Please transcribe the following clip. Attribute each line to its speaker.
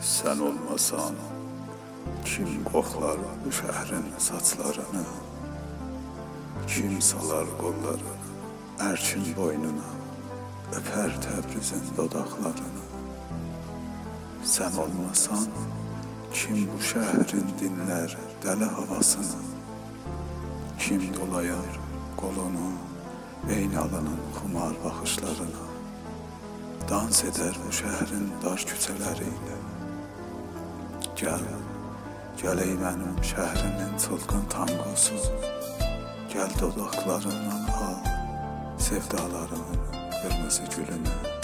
Speaker 1: Sen olmasan kim koklar bu şehrin saçlarını? Kim salar kollarını Erçin boynuna Öper Təbrizin dodaqlarını Sen olmasan kim bu şehrin dinler deli havasını? Kim dolayar kolunu Eynalının xumar baxışlarına? Dans eder bu şehrin dar küçəleriyle Gel, gəley mənim şəhrimin çılgın tangosu. Gəl dodaqlarından al sevdalarımın qırmızı gülünü